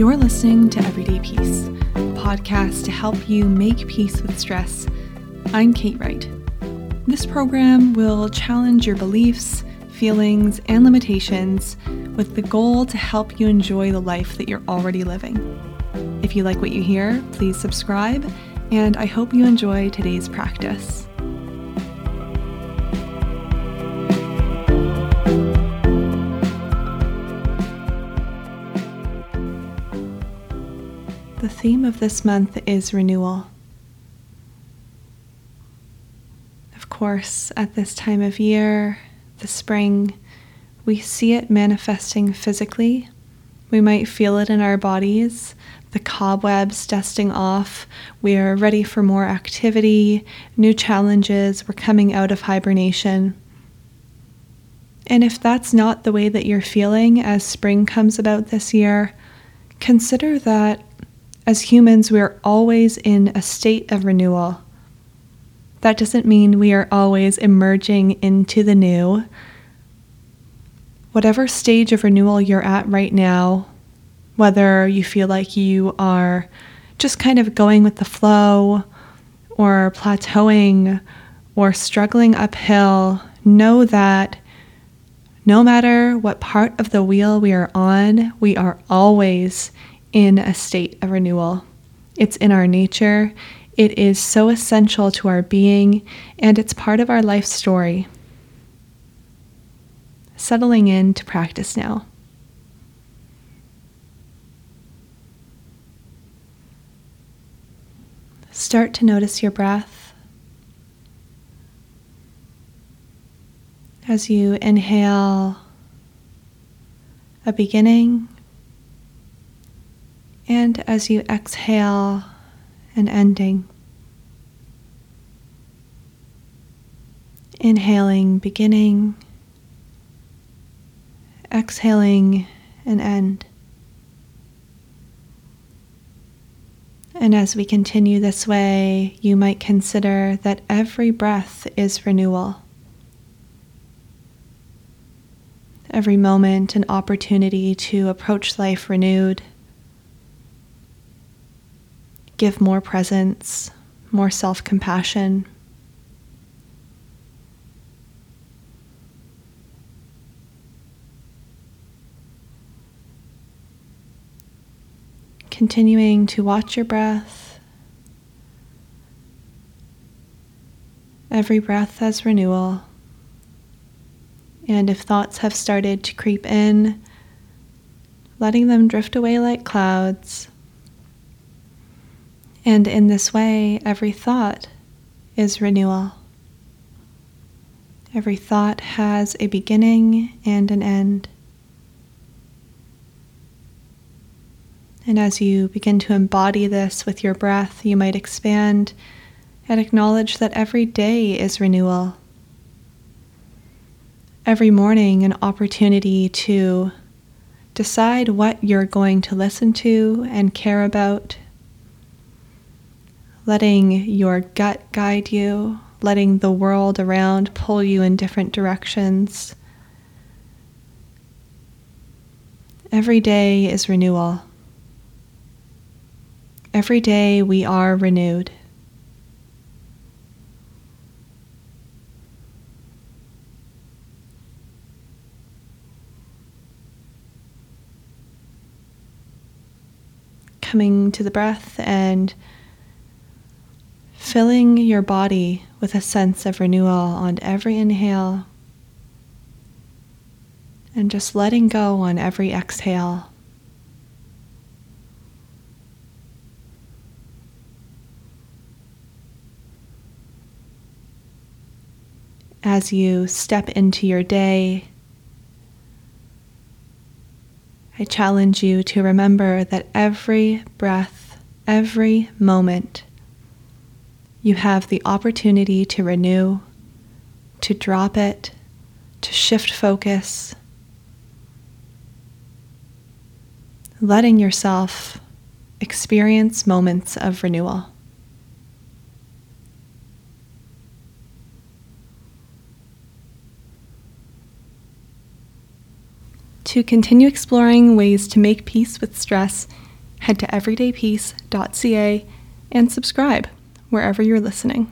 You're listening to Everyday Peace, a podcast to help you make peace with stress. I'm Kate Wright. This program will challenge your beliefs, feelings, and limitations with the goal to help you enjoy the life that you're already living. If you like what you hear, please subscribe, and I hope you enjoy today's practice. Theme of this month is renewal. Of course, at this time of year, the spring, we see it manifesting physically. We might feel it in our bodies, the cobwebs dusting off. We are ready for more activity, new challenges. We're coming out of hibernation. And if that's not the way that you're feeling as spring comes about this year, consider that as humans, we are always in a state of renewal. That doesn't mean we are always emerging into the new. Whatever stage of renewal you're at right now, whether you feel like you are just kind of going with the flow or plateauing or struggling uphill, know that no matter what part of the wheel we are on, we are always in a state of renewal. It's in our nature, it is so essential to our being, and it's part of our life story. Settling in to practice now. Start to notice your breath. As you inhale a beginning and as you exhale, an ending. Inhaling, beginning, exhaling, an end. And as we continue this way, you might consider that every breath is renewal. Every moment, an opportunity to approach life renewed give more presence, more self compassion. Continuing to watch your breath. Every breath has renewal. And if thoughts have started to creep in, letting them drift away like clouds and in this way, every thought is renewal. Every thought has a beginning and an end. And as you begin to embody this with your breath, you might expand and acknowledge that every day is renewal. Every morning, an opportunity to decide what you're going to listen to and care about letting your gut guide you, letting the world around pull you in different directions. Every day is renewal. Every day we are renewed. Coming to the breath and filling your body with a sense of renewal on every inhale and just letting go on every exhale. As you step into your day, I challenge you to remember that every breath, every moment you have the opportunity to renew, to drop it, to shift focus, letting yourself experience moments of renewal. To continue exploring ways to make peace with stress, head to everydaypeace.ca and subscribe wherever you're listening.